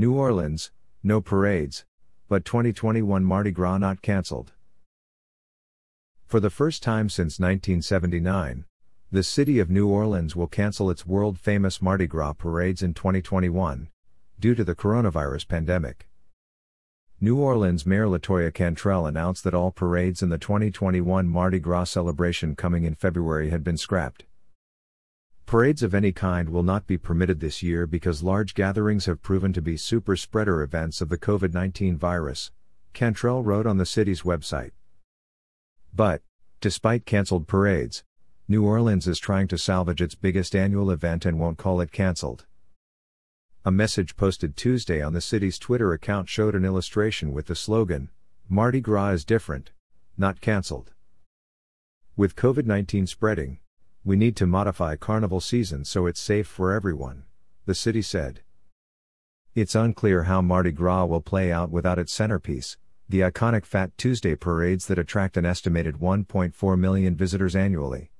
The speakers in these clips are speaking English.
New Orleans, no parades, but 2021 Mardi Gras not cancelled. For the first time since 1979, the city of New Orleans will cancel its world famous Mardi Gras parades in 2021, due to the coronavirus pandemic. New Orleans Mayor Latoya Cantrell announced that all parades in the 2021 Mardi Gras celebration coming in February had been scrapped. Parades of any kind will not be permitted this year because large gatherings have proven to be super spreader events of the COVID 19 virus, Cantrell wrote on the city's website. But, despite cancelled parades, New Orleans is trying to salvage its biggest annual event and won't call it cancelled. A message posted Tuesday on the city's Twitter account showed an illustration with the slogan, Mardi Gras is different, not cancelled. With COVID 19 spreading, we need to modify carnival season so it's safe for everyone, the city said. It's unclear how Mardi Gras will play out without its centerpiece, the iconic Fat Tuesday parades that attract an estimated 1.4 million visitors annually.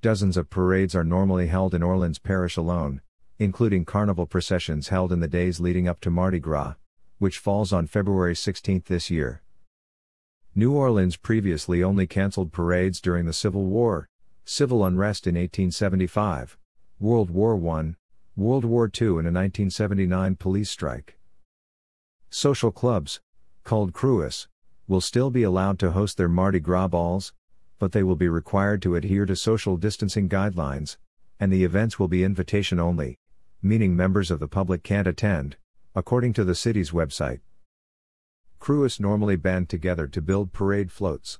Dozens of parades are normally held in Orleans Parish alone, including carnival processions held in the days leading up to Mardi Gras, which falls on February 16 this year. New Orleans previously only canceled parades during the Civil War, civil unrest in 1875, World War I, World War II, and a 1979 police strike. Social clubs, called Krewes, will still be allowed to host their Mardi Gras balls, but they will be required to adhere to social distancing guidelines, and the events will be invitation only, meaning members of the public can't attend, according to the city's website. Krewes normally band together to build parade floats.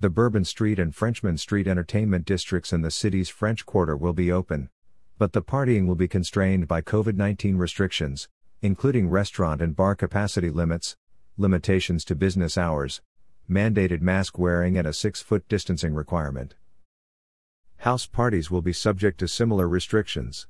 The Bourbon Street and Frenchmen Street entertainment districts in the city's French Quarter will be open, but the partying will be constrained by COVID 19 restrictions, including restaurant and bar capacity limits, limitations to business hours, mandated mask wearing, and a six foot distancing requirement. House parties will be subject to similar restrictions.